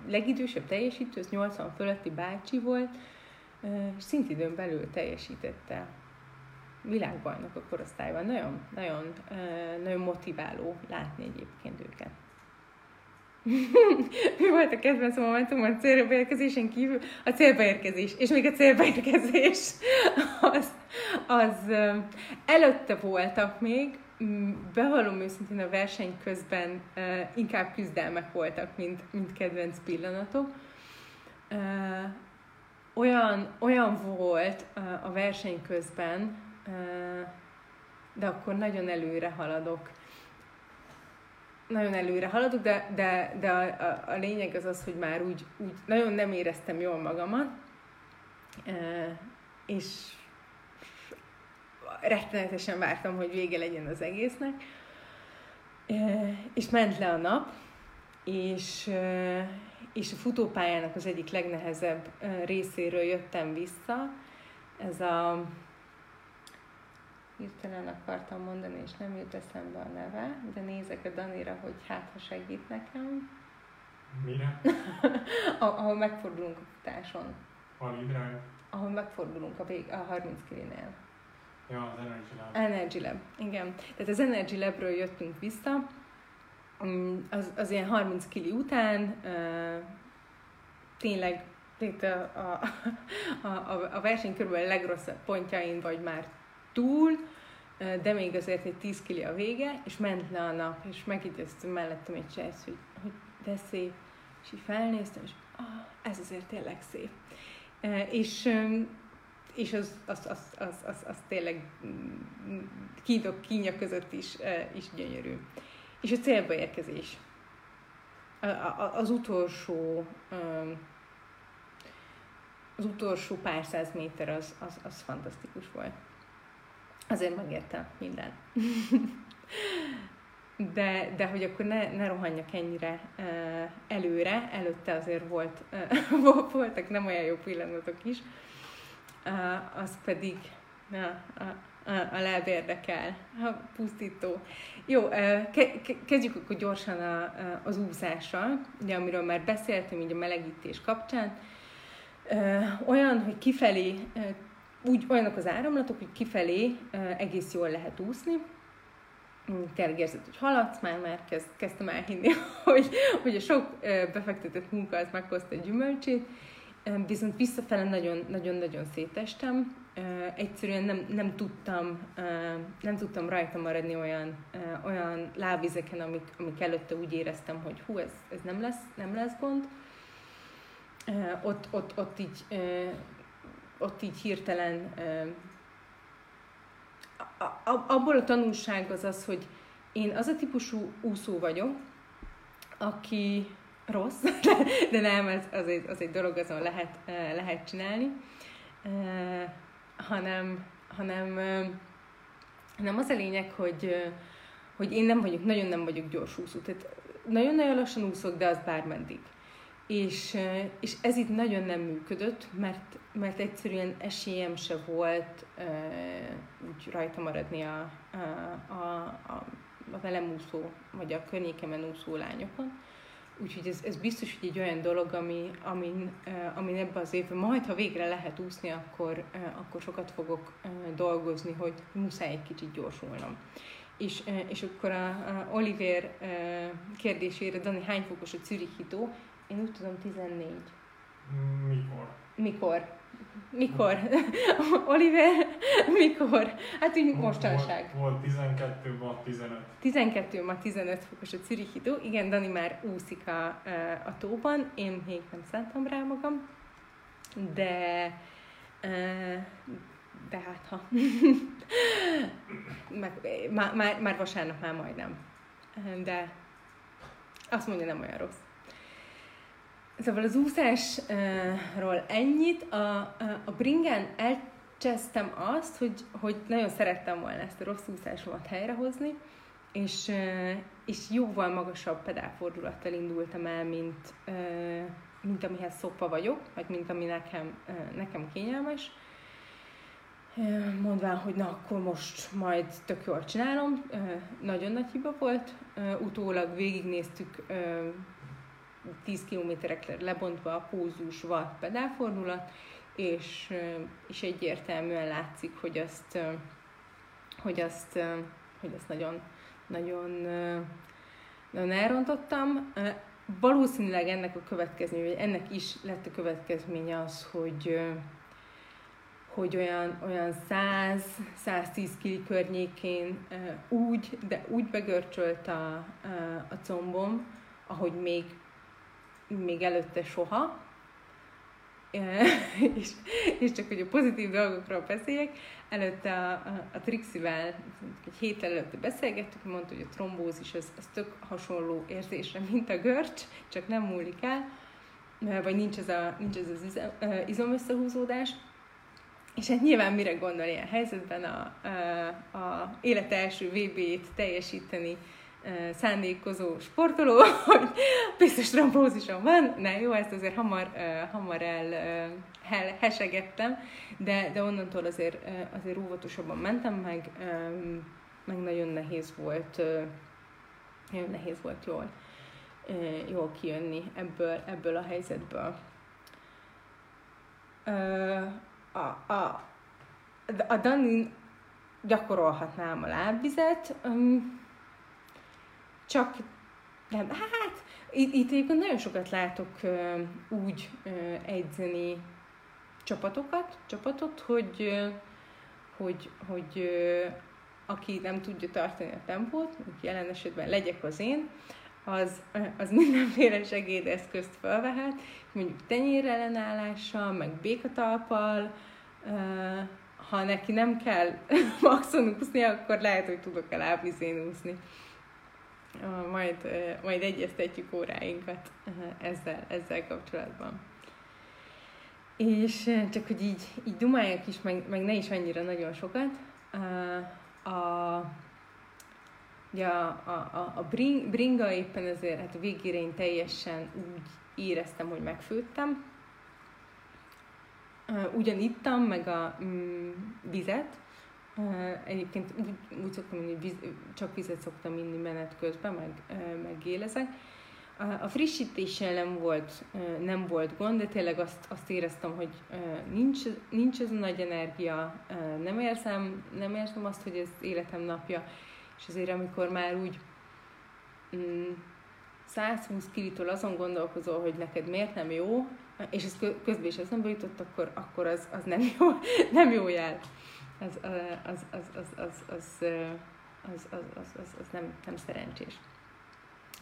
legidősebb teljesítő, az 80 fölötti bácsi volt, és szintidőn belül teljesítette világbajnok a korosztályban. Nagyon, nagyon, nagyon motiváló látni egyébként őket. [laughs] Mi volt a kedvenc momentum a célba kívül? A célba. És még a célba [laughs] az, az előtte voltak még, bevallom őszintén a verseny közben inkább küzdelmek voltak, mint, mint kedvenc pillanatok. Olyan, olyan volt a verseny közben, de akkor nagyon előre haladok. Nagyon előre haladok, de, de, de a, a, a lényeg az az, hogy már úgy, úgy nagyon nem éreztem jól magamat, és rettenetesen vártam, hogy vége legyen az egésznek. És ment le a nap, és, és a futópályának az egyik legnehezebb részéről jöttem vissza. Ez a hirtelen akartam mondani, és nem jut eszembe a neve, de nézek a Danira, hogy hát, ha segít nekem. Mire? [laughs] Ahol megfordulunk a futáson. Drive. Ahol megfordulunk a, vég, a 30 kilinél. Ja, az Energy Lab. Energy Lab, igen. Tehát az Energy Labről jöttünk vissza, Mm, az, az ilyen 30 kili után tényleg itt a, a, a, a verseny körülbelül a legrosszabb pontjain vagy már túl, de még azért egy 10 kili a vége, és ment le a nap, és megidéztem mellettem egy csász, hogy, hogy de szép, és így felnéztem, és ah, ez azért tényleg szép. És, és az, az, az, az, az, az tényleg mm, kínok kínja között is, is gyönyörű. És a célba érkezés. Az utolsó az utolsó pár száz méter az, az, az fantasztikus volt. Azért megérte minden. [laughs] de, de hogy akkor ne, ne rohanjak ennyire uh, előre, előtte azért volt, uh, [laughs] voltak nem olyan jó pillanatok is, az pedig a, a, a láb érdekel, a pusztító. Jó, ke, ke, kezdjük akkor gyorsan a, az úszással, ugye, amiről már beszéltem így a melegítés kapcsán. Olyan, hogy kifelé, úgy olyanok az áramlatok, hogy kifelé egész jól lehet úszni, tényleg érzed, hogy haladsz, már, már kezd, kezdtem elhinni, [laughs] hogy, hogy a sok befektetett munka az meghozta a gyümölcsét, viszont visszafele nagyon-nagyon szétestem, egyszerűen nem, nem, tudtam, nem tudtam rajta maradni olyan, olyan lábvizeken, amik, amik előtte úgy éreztem, hogy hú, ez, ez nem, lesz, nem lesz gond. Ott, ott, ott, így, ott így hirtelen abból a tanulság az az, hogy én az a típusú úszó vagyok, aki rossz, [laughs] de nem, ez az egy, az egy dolog, azon lehet, lehet csinálni hanem, hanem, hanem az a lényeg, hogy, hogy én nem vagyok, nagyon nem vagyok gyors úszó. Tehát nagyon-nagyon lassan úszok, de az bármeddig. És, és ez itt nagyon nem működött, mert, mert egyszerűen esélyem se volt úgy rajta maradni a, a, a, a, a velem úszó, vagy a környékemen úszó lányokon. Úgyhogy ez, ez biztos, hogy egy olyan dolog, ami, amin, amin ebben az évben majd, ha végre lehet úszni, akkor, akkor sokat fogok dolgozni, hogy muszáj egy kicsit gyorsulnom. És, és akkor a, a Oliver kérdésére, Dani, hány fokos a Zürich tó? Én úgy tudom 14. Mikor? Mikor? Mikor? [laughs] Oliver, mikor? Hát így mostanság. Volt, volt 12, ma 15. 12, ma 15 fokos a Zürichi tó. Igen, Dani már úszik a, a tóban, én még nem szántam rá magam, de de hát ha. [laughs] Meg, már, már, már vasárnap már majdnem. De azt mondja, nem olyan rossz. Szóval az úszásról ennyit. A, a, bringen elcsesztem azt, hogy, hogy nagyon szerettem volna ezt a rossz úszásomat helyrehozni, és, és jóval magasabb pedálfordulattal indultam el, mint, mint amihez szokva vagyok, vagy mint ami nekem, nekem kényelmes. Mondván, hogy na akkor most majd tök jól csinálom. Nagyon nagy hiba volt. Utólag végignéztük 10 kilométerekre lebontva a pózus watt pedálfordulat, és, és egyértelműen látszik, hogy azt, hogy azt, hogy azt nagyon, nagyon, nagyon elrontottam. Valószínűleg ennek a következménye, vagy ennek is lett a következménye az, hogy, hogy olyan, olyan 100-110 kili környékén úgy, de úgy begörcsölt a, a combom, ahogy még még előtte soha, [laughs] és, és csak hogy a pozitív dolgokról beszéljek, előtte a, a, a Trixivel egy héttel előtte beszélgettük, mondta, hogy a trombózis az, az tök hasonló érzésre, mint a görcs, csak nem múlik el, vagy nincs ez, a, nincs ez az izomösszehúzódás. És hát nyilván mire gondol ilyen helyzetben a, a, a élet első VB-t teljesíteni szándékozó sportoló, [laughs] hogy biztos trombózisom van, ne jó, ezt azért hamar, hamar el, el hesegettem, de, de onnantól azért, azért óvatosabban mentem, meg, meg nagyon nehéz volt, nagyon nehéz volt jól, jól kijönni ebből, ebből a helyzetből. a, a, a Danin gyakorolhatnám a lábvizet, csak nem, hát itt, itt egyébként nagyon sokat látok úgy edzeni csapatokat, csapatot, hogy, hogy, hogy aki nem tudja tartani a tempót, jelen esetben legyek az én, az, az [laughs] mindenféle segédeszközt felvehet, mondjuk tenyérellenállással, meg békatalpal, ha neki nem kell [laughs] maxon úszni, akkor lehet, hogy tudok el lábvizén úszni. Majd, majd egyeztetjük óráinkat ezzel, ezzel kapcsolatban. És csak, hogy így, így dumáljak is, meg, meg ne is annyira nagyon sokat, a, ugye a, a, a, a bring, bringa éppen ezért, hát a végére én teljesen úgy éreztem, hogy megfőttem. Ugyan ittam meg a mm, vizet, egyébként úgy, úgy szoktam inni, víz, csak vizet szoktam inni menet közben, meg, meg élezek. A frissítéssel nem volt, nem volt gond, de tényleg azt, azt éreztem, hogy nincs, nincs ez a nagy energia, nem érzem, nem érzem azt, hogy ez életem napja, és azért amikor már úgy mm, 120 kilitól azon gondolkozol, hogy neked miért nem jó, és ez közben is eszembe jutott, akkor, akkor az, az nem, jó, [laughs] nem jó jel. Az, az, az, az, az, az, az, az, az, az, nem, nem szerencsés.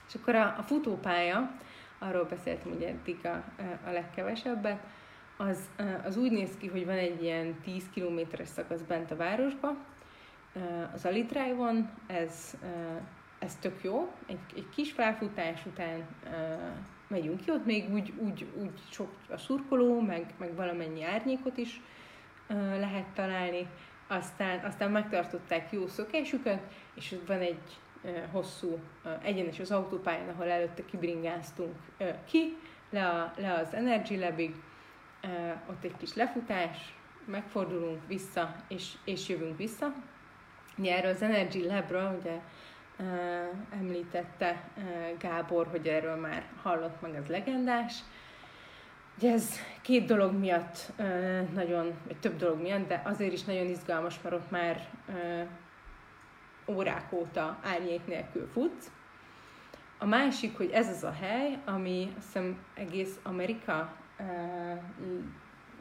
És akkor a, a futópálya, arról beszéltem ugye eddig a, a legkevesebbet, az, az úgy néz ki, hogy van egy ilyen 10 kilométeres szakasz bent a városba, az Alitrive-on, ez, ez tök jó, egy, egy kis felfutás után megyünk ki, ott még úgy, úgy, úgy sok a szurkoló, meg, meg valamennyi árnyékot is lehet találni, aztán, aztán megtartották jó szokásüket, és van egy hosszú, egyenes az autópályán, ahol előtte kibringáztunk ki, le, a, le az Energy Labig, ott egy kis lefutás, megfordulunk vissza, és, és jövünk vissza. Ugye erről az Energy Labról ugye említette Gábor, hogy erről már hallott meg, az legendás. Ugye ez két dolog miatt nagyon, vagy több dolog miatt, de azért is nagyon izgalmas, mert ott már órák óta árnyék nélkül futsz. A másik, hogy ez az a hely, ami azt hiszem egész Amerika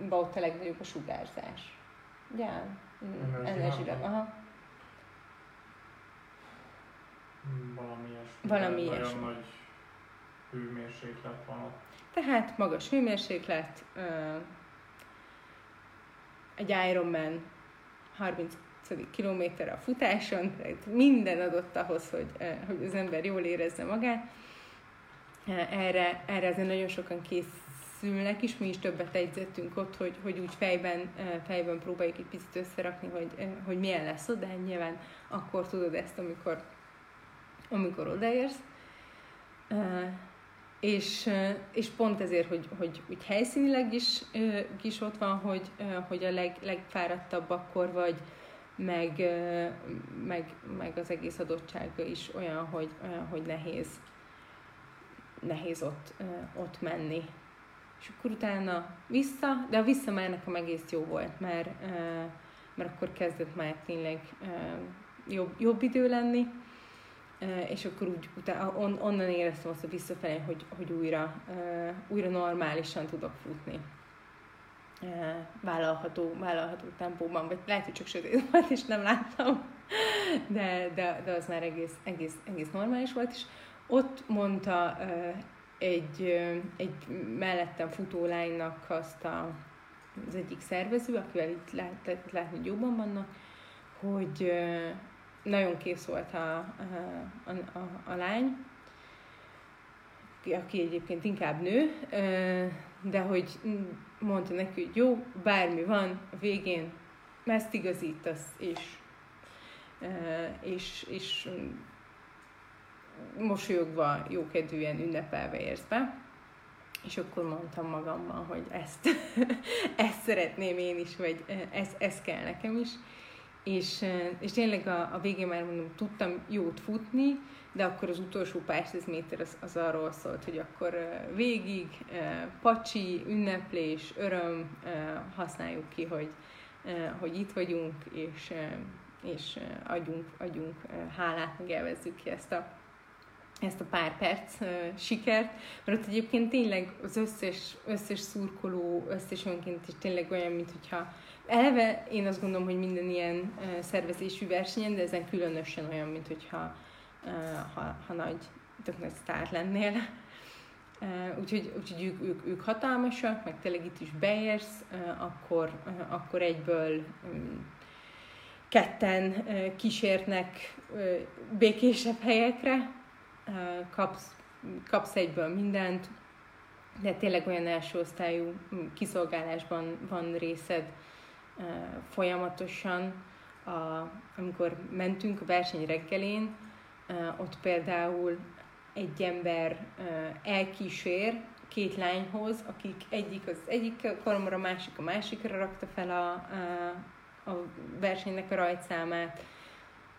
ott a legnagyobb a sugárzás. Ugye? Energy Aha. Valami ilyesmi. Valami ilyesmi. nagy hőmérséklet van ott. Tehát magas hőmérséklet, egy Ironman 30 kilométer a futáson, tehát minden adott ahhoz, hogy, hogy az ember jól érezze magát. Erre, erre azért nagyon sokan készülnek is, mi is többet egyzettünk ott, hogy, hogy úgy fejben, fejben próbáljuk egy picit összerakni, hogy, hogy milyen lesz oda, nyilván akkor tudod ezt, amikor, amikor odaérsz. És, és pont ezért, hogy, hogy hogy helyszínileg is, is ott van, hogy, hogy a leg, legfáradtabb akkor vagy, meg, meg, meg az egész adottsága is olyan, hogy, hogy nehéz, nehéz ott, ott menni. És akkor utána vissza, de a vissza már nekem egész jó volt, mert, mert akkor kezdett már tényleg jobb, jobb idő lenni, és akkor úgy utána, on, onnan éreztem azt a visszafelé, hogy, hogy újra, újra normálisan tudok futni. Vállalható, vállalható tempóban, vagy lehet, hogy csak sötét [laughs] volt, és nem láttam, de, de, de az már egész, egész, egész normális volt, és ott mondta egy, egy mellettem futó lánynak azt a, az egyik szervező, akivel itt lehet, látni, hogy jobban vannak, hogy nagyon kész volt a, a, a, a lány, aki egyébként inkább nő, de hogy mondta neki, hogy jó, bármi van, a végén ezt igazítasz, és, és, és mosolyogva, jókedvűen ünnepelve érsz be. És akkor mondtam magammal, hogy ezt, [laughs] ezt szeretném én is, vagy ez, ez kell nekem is. És, és tényleg a, a végén már mondom, tudtam jót futni, de akkor az utolsó pár száz méter az, az arról szólt, hogy akkor végig pacsi, ünneplés, öröm, használjuk ki, hogy, hogy itt vagyunk, és, és adjunk, adjunk hálát, meg elvezzük ki ezt a, ezt a pár perc sikert, mert ott egyébként tényleg az összes, összes szurkoló, összes önként is tényleg olyan, mint hogyha eleve én azt gondolom, hogy minden ilyen szervezésű versenyen, de ezen különösen olyan, mint hogyha ha, ha nagy, tök nagy sztár lennél. Úgyhogy, úgyhogy ők, ők, ők hatalmasak, meg tényleg itt is beérsz, akkor, akkor egyből ketten kísérnek békésebb helyekre, kapsz, kapsz egyből mindent, de tényleg olyan első osztályú kiszolgálásban van részed folyamatosan. A, amikor mentünk a verseny reggelén, ott például egy ember elkísér két lányhoz, akik egyik az egyik koromra, másik a másikra rakta fel a, a, a versenynek a rajtszámát,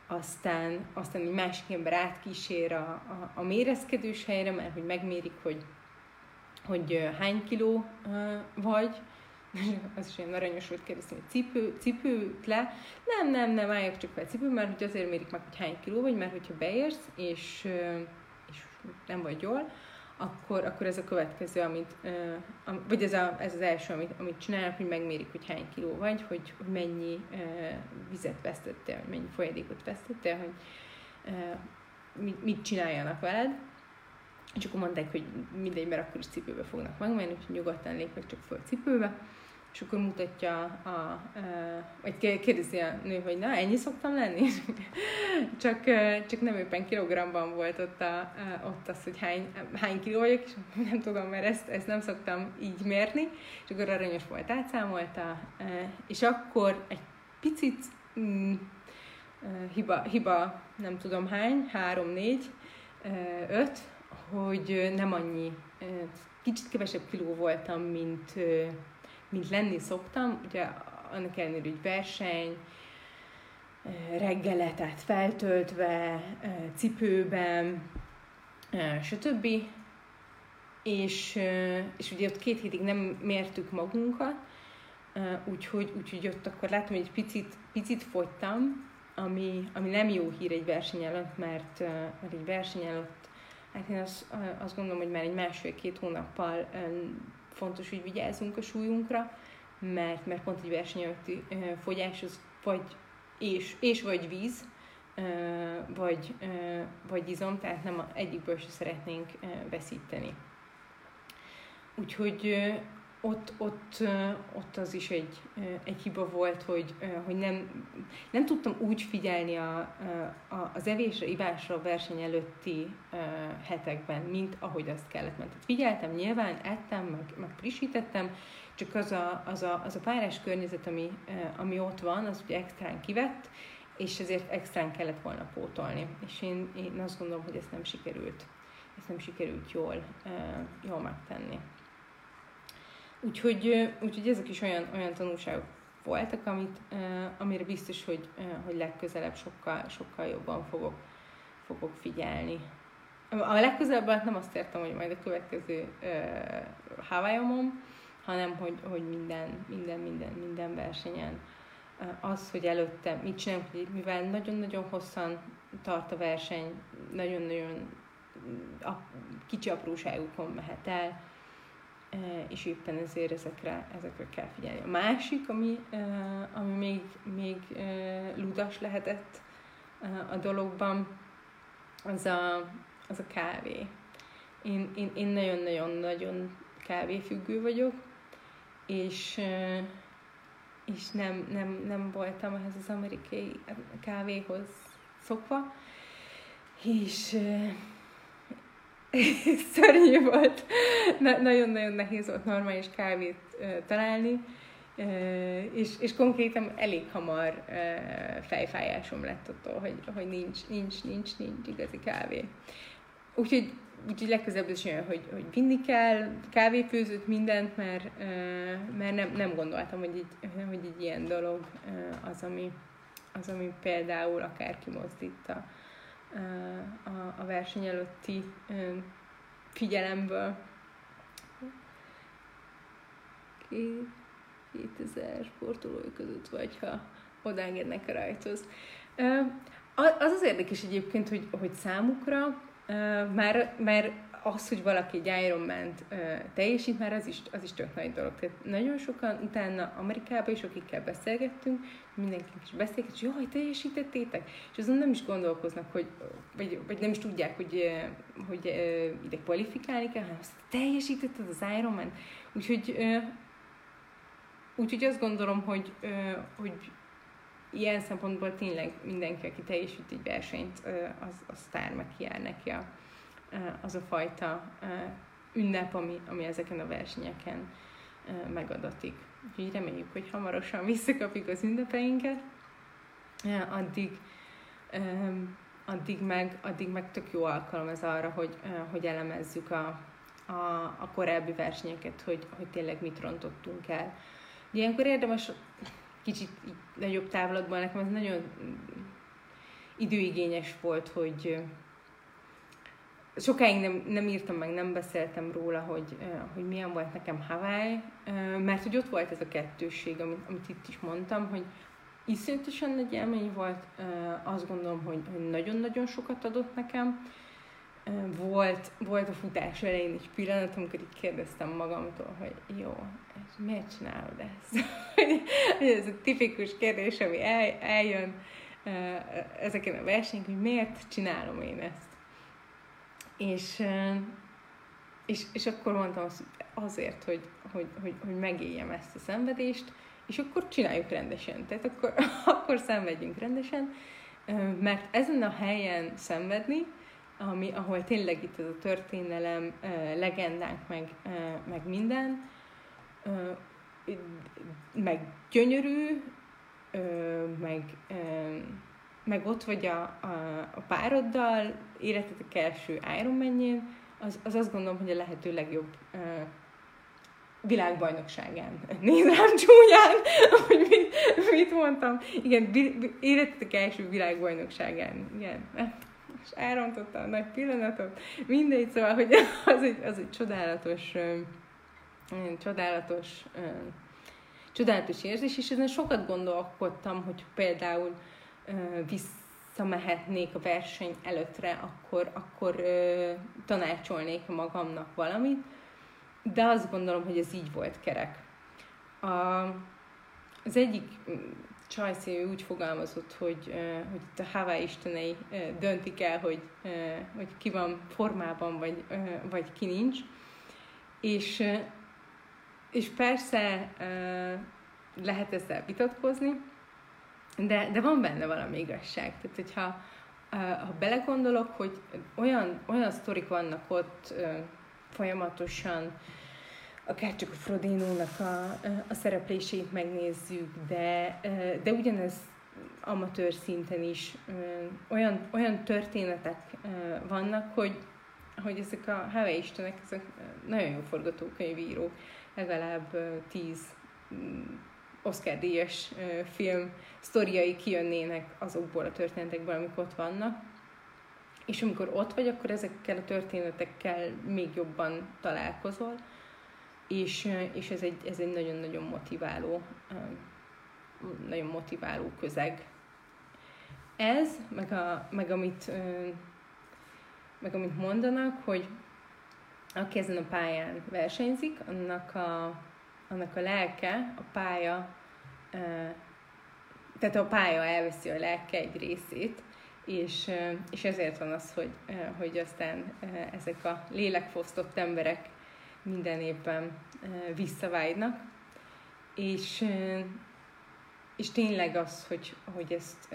aztán, aztán egy másik ember átkísér a, a, a mérezkedős helyre, mert hogy megmérik, hogy, hogy hány kiló vagy, [laughs] az is olyan aranyos volt kérdezni, hogy cipő, cipőt le. Nem, nem, nem, álljak csak fel cipő, mert hogy azért mérik meg, hogy hány kiló vagy, mert hogyha beérsz, és, és nem vagy jól, akkor, akkor ez a következő, amit, vagy ez, a, ez az első, amit, amit csinálnak, hogy megmérik, hogy hány kiló vagy, hogy, hogy mennyi vizet vesztettél, vagy mennyi folyadékot vesztettél, hogy mit, mit csináljanak veled. És akkor mondták, hogy mindegy, mert akkor is cipőbe fognak megmenni, úgyhogy nyugodtan lépek csak föl cipőbe és akkor mutatja, a, a, vagy kérdezi a nő, hogy na, ennyi szoktam lenni? csak, csak nem éppen kilogramban volt ott, a, ott az, hogy hány, hány kiló vagyok, és nem tudom, mert ezt, ezt nem szoktam így mérni, és akkor aranyos volt, átszámolta, és akkor egy picit mm, hiba, hiba, nem tudom hány, három, négy, öt, hogy nem annyi, kicsit kevesebb kiló voltam, mint, mint lenni szoktam, ugye annak ellenére, hogy verseny, reggeletet feltöltve, cipőben, stb. És, és ugye ott két hétig nem mértük magunkat, úgyhogy, úgyhogy ott akkor látom, hogy egy picit, picit fogytam, ami, ami nem jó hír egy verseny előtt, mert, mert egy verseny előtt, hát én azt, azt gondolom, hogy már egy másfél-két hónappal fontos, hogy vigyázzunk a súlyunkra, mert, mert pont egy verseny előtti fogyás az vagy és, és vagy víz, vagy, vagy izom, tehát nem egyikből se szeretnénk veszíteni. Úgyhogy ott, ott, ott az is egy, egy hiba volt, hogy, hogy nem, nem tudtam úgy figyelni a, a, az evésre, ivásra verseny előtti hetekben, mint ahogy azt kellett. Mert figyeltem nyilván, ettem, meg, meg frissítettem, csak az a, az a, az a párás környezet, ami, ami ott van, az ugye extrán kivett, és ezért extrán kellett volna pótolni. És én, én azt gondolom, hogy ezt nem sikerült, ezt nem sikerült jól, jól megtenni. Úgyhogy, úgyhogy ezek is olyan, olyan tanulságok voltak, amit, amire biztos, hogy, hogy legközelebb sokkal, sokkal jobban fogok, fogok figyelni. A legközelebb nem azt értem, hogy majd a következő uh, hawaii hanem hogy, hogy minden, minden, minden, minden versenyen az, hogy előtte mit csinálunk, mivel nagyon-nagyon hosszan tart a verseny, nagyon-nagyon a kicsi apróságokon mehet el, és éppen ezért ezekre, ezekre kell figyelni. A másik, ami, ami még, még ludas lehetett a dologban, az a, az a kávé. Én, én, én nagyon-nagyon-nagyon kávéfüggő vagyok, és, és nem, nem, nem voltam ehhez az amerikai kávéhoz szokva, és [laughs] szörnyű volt. Na, nagyon-nagyon nehéz volt normális kávét találni, és, és konkrétan elég hamar uh, fejfájásom lett attól, hogy, hogy nincs, nincs, nincs, nincs igazi kávé. Úgyhogy, úgyhogy legközelebb is olyan, hogy, hogy vinni kell kávéfőzőt, mindent, mert, mert nem, nem gondoltam, hogy egy, hogy egy ilyen dolog az, ami, az, ami például akár kimozdít a, a verseny előtti figyelemből. 2000 sportolói között vagy, ha odaengednek a rajthoz. Az az érdekes egyébként, hogy, hogy számukra már, már az, hogy valaki egy ironman teljesít, már az is, az is tök nagy dolog. Tehát nagyon sokan utána Amerikában is, akikkel beszélgettünk, mindenki is beszélget, hogy jaj, teljesítettétek, és azon nem is gondolkoznak, hogy, vagy, vagy nem is tudják, hogy, hogy ide kvalifikálni kell, hanem azt teljesítetted az Ironman. Úgyhogy, úgyhogy azt gondolom, hogy, hogy ilyen szempontból tényleg mindenki, aki teljesít egy versenyt, az, az sztár, meg neki a, az a fajta ünnep, ami, ami ezeken a versenyeken megadatik. Úgyhogy reméljük, hogy hamarosan visszakapjuk az ünnepeinket, addig, addig, meg, addig meg tök jó alkalom ez arra, hogy, hogy elemezzük a, a, a korábbi versenyeket, hogy, hogy tényleg mit rontottunk el. Ilyenkor érdemes kicsit nagyobb távlatban, nekem ez nagyon időigényes volt, hogy, sokáig nem, nem írtam meg, nem beszéltem róla, hogy, hogy milyen volt nekem Hawaii, mert hogy ott volt ez a kettősség, amit, amit itt is mondtam, hogy iszonyatosan nagy élmény volt, azt gondolom, hogy, hogy nagyon-nagyon sokat adott nekem. Volt, volt a futás elején egy pillanat, amikor így kérdeztem magamtól, hogy jó, és miért csinálod ezt? [laughs] ez a tipikus kérdés, ami el, eljön ezeken a versenyeken, hogy miért csinálom én ezt? És, és, és akkor mondtam azt, azért, hogy, hogy, hogy, hogy megéljem ezt a szenvedést, és akkor csináljuk rendesen. Tehát akkor, [laughs] akkor szenvedjünk rendesen, mert ezen a helyen szenvedni, ami, ahol tényleg itt ez a történelem, legendánk, meg, meg minden, meg gyönyörű, meg meg ott vagy a, a, a pároddal, életetek első Ironman-jén, az, az azt gondolom, hogy a lehető legjobb uh, világbajnokságán. [laughs] Nézd rám csúnyán, [laughs] hogy mit, mit mondtam. Igen, életetek első világbajnokságán. Igen. És elrontotta a nagy pillanatot. Mindegy, szóval, hogy [laughs] az egy, az egy csodálatos, uh, csodálatos, uh, csodálatos érzés, és ezen sokat gondolkodtam, hogy például visszamehetnék a verseny előttre, akkor, akkor ö, tanácsolnék magamnak valamit, de azt gondolom, hogy ez így volt kerek. A, az egyik csajszé úgy fogalmazott, hogy, hogy itt a Hawaii istenei döntik el, hogy, hogy ki van formában, vagy, vagy ki nincs. És, és persze lehet ezzel vitatkozni, de, de van benne valami igazság. Tehát, hogyha ha belegondolok, hogy olyan, olyan sztorik vannak ott folyamatosan, akár csak a Frodinónak a, a szereplését megnézzük, de, de ugyanez amatőr szinten is olyan, olyan történetek vannak, hogy, hogy ezek a Hawaii istenek, ezek nagyon jó forgatókönyvírók, legalább tíz Oscar-díjas film sztoriai kijönnének azokból a történetekből, amik ott vannak. És amikor ott vagy, akkor ezekkel a történetekkel még jobban találkozol, és, és ez egy, ez egy nagyon-nagyon motiváló, nagyon motiváló közeg. Ez, meg, a, meg, amit, meg amit mondanak, hogy aki ezen a pályán versenyzik, annak a, annak a lelke, a pálya, tehát a pálya elveszi a lelke egy részét, és, és ezért van az, hogy, hogy aztán ezek a lélekfosztott emberek minden évben visszavágynak, és, és tényleg az, hogy, hogy ezt,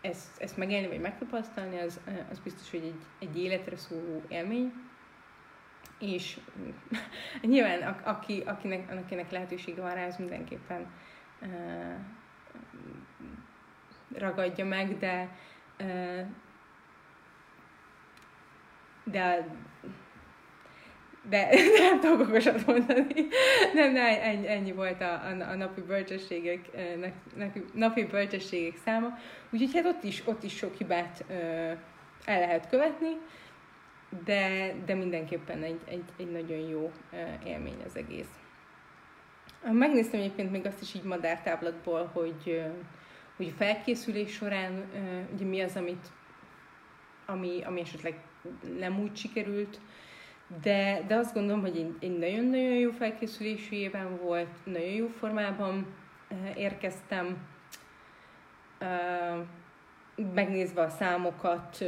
ezt, ezt megélni vagy megtapasztalni, az, az biztos, hogy egy, egy életre szóló élmény, és [laughs] nyilván a, aki, akinek, akinek lehetősége van rá, az mindenképpen uh, ragadja meg, de uh, de [laughs] de nem tudok okosat mondani. Nem, nem, ennyi, ennyi volt a, a, a napi bölcsességek, napi bölcsességek száma. Úgyhogy hát ott is, ott is sok hibát el lehet követni, de, de mindenképpen egy, egy, egy nagyon jó élmény az egész. Megnéztem egyébként még azt is így madártáblatból, hogy, hogy a felkészülés során ugye mi az, amit, ami, ami esetleg nem úgy sikerült, de, de azt gondolom, hogy egy, nagyon-nagyon jó felkészülésű éven volt, nagyon jó formában érkeztem, megnézve a számokat,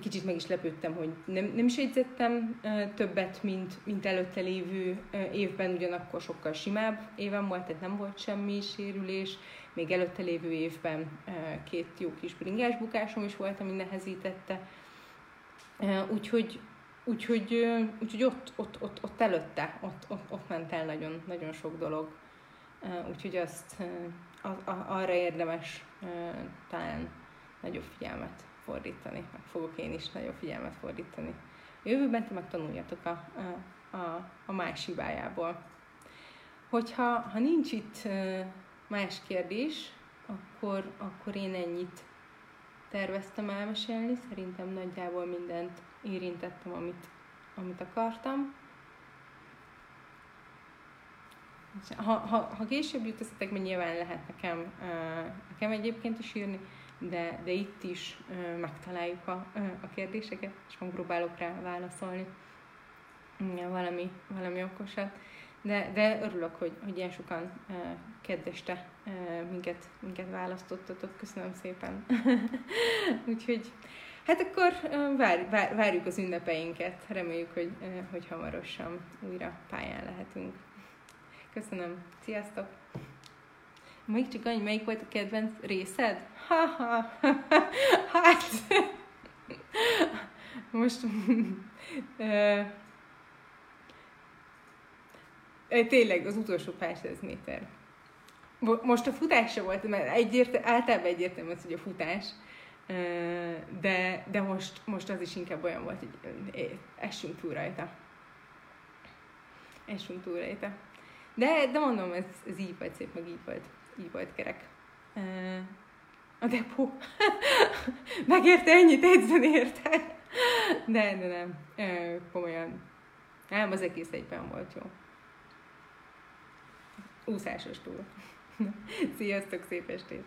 kicsit meg is lepődtem, hogy nem, nem is jegyzettem többet, mint, mint előtte lévő évben, ugyanakkor sokkal simább évem volt, tehát nem volt semmi sérülés. Még előtte lévő évben két jó kis bringás bukásom is volt, ami nehezítette. Úgyhogy, úgyhogy, úgyhogy ott, ott, ott, ott előtte, ott, ott, ott ment el nagyon, nagyon sok dolog. Úgyhogy azt arra érdemes talán nagyobb figyelmet fordítani, meg fogok én is nagyobb figyelmet fordítani. Jövőben te meg tanuljatok a, a, a, a más hibájából. Hogyha ha nincs itt más kérdés, akkor, akkor én ennyit terveztem elmesélni. Szerintem nagyjából mindent érintettem, amit, amit akartam. Ha, ha, ha később jut eszletek, nyilván lehet nekem, nekem egyébként is írni, de, de itt is uh, megtaláljuk a, uh, a kérdéseket, és megpróbálok rá válaszolni ja, valami, valami okosat. De, de örülök, hogy, hogy ilyen sokan uh, kedveste uh, minket, minket választottatok. Köszönöm szépen. [laughs] Úgyhogy hát akkor uh, vár, vár, várjuk az ünnepeinket. Reméljük, hogy, uh, hogy hamarosan újra pályán lehetünk. Köszönöm. Sziasztok! Csak annyi, melyik volt a kedvenc részed? Ha, ha, hát, most tényleg az utolsó pár száz méter. Most a futás se volt, mert egyért, általában egyértelmű az, hogy a futás, de, de most, most az is inkább olyan volt, hogy essünk túl rajta. Essünk túl rajta. De, de mondom, ez, ez így volt szép, meg így volt így volt kerek. A depó. [laughs] Megérte ennyit edzeni érte. De, de nem. Komolyan. Nem, az egész egyben volt jó. Úszásos túl. [laughs] Sziasztok, szép estét!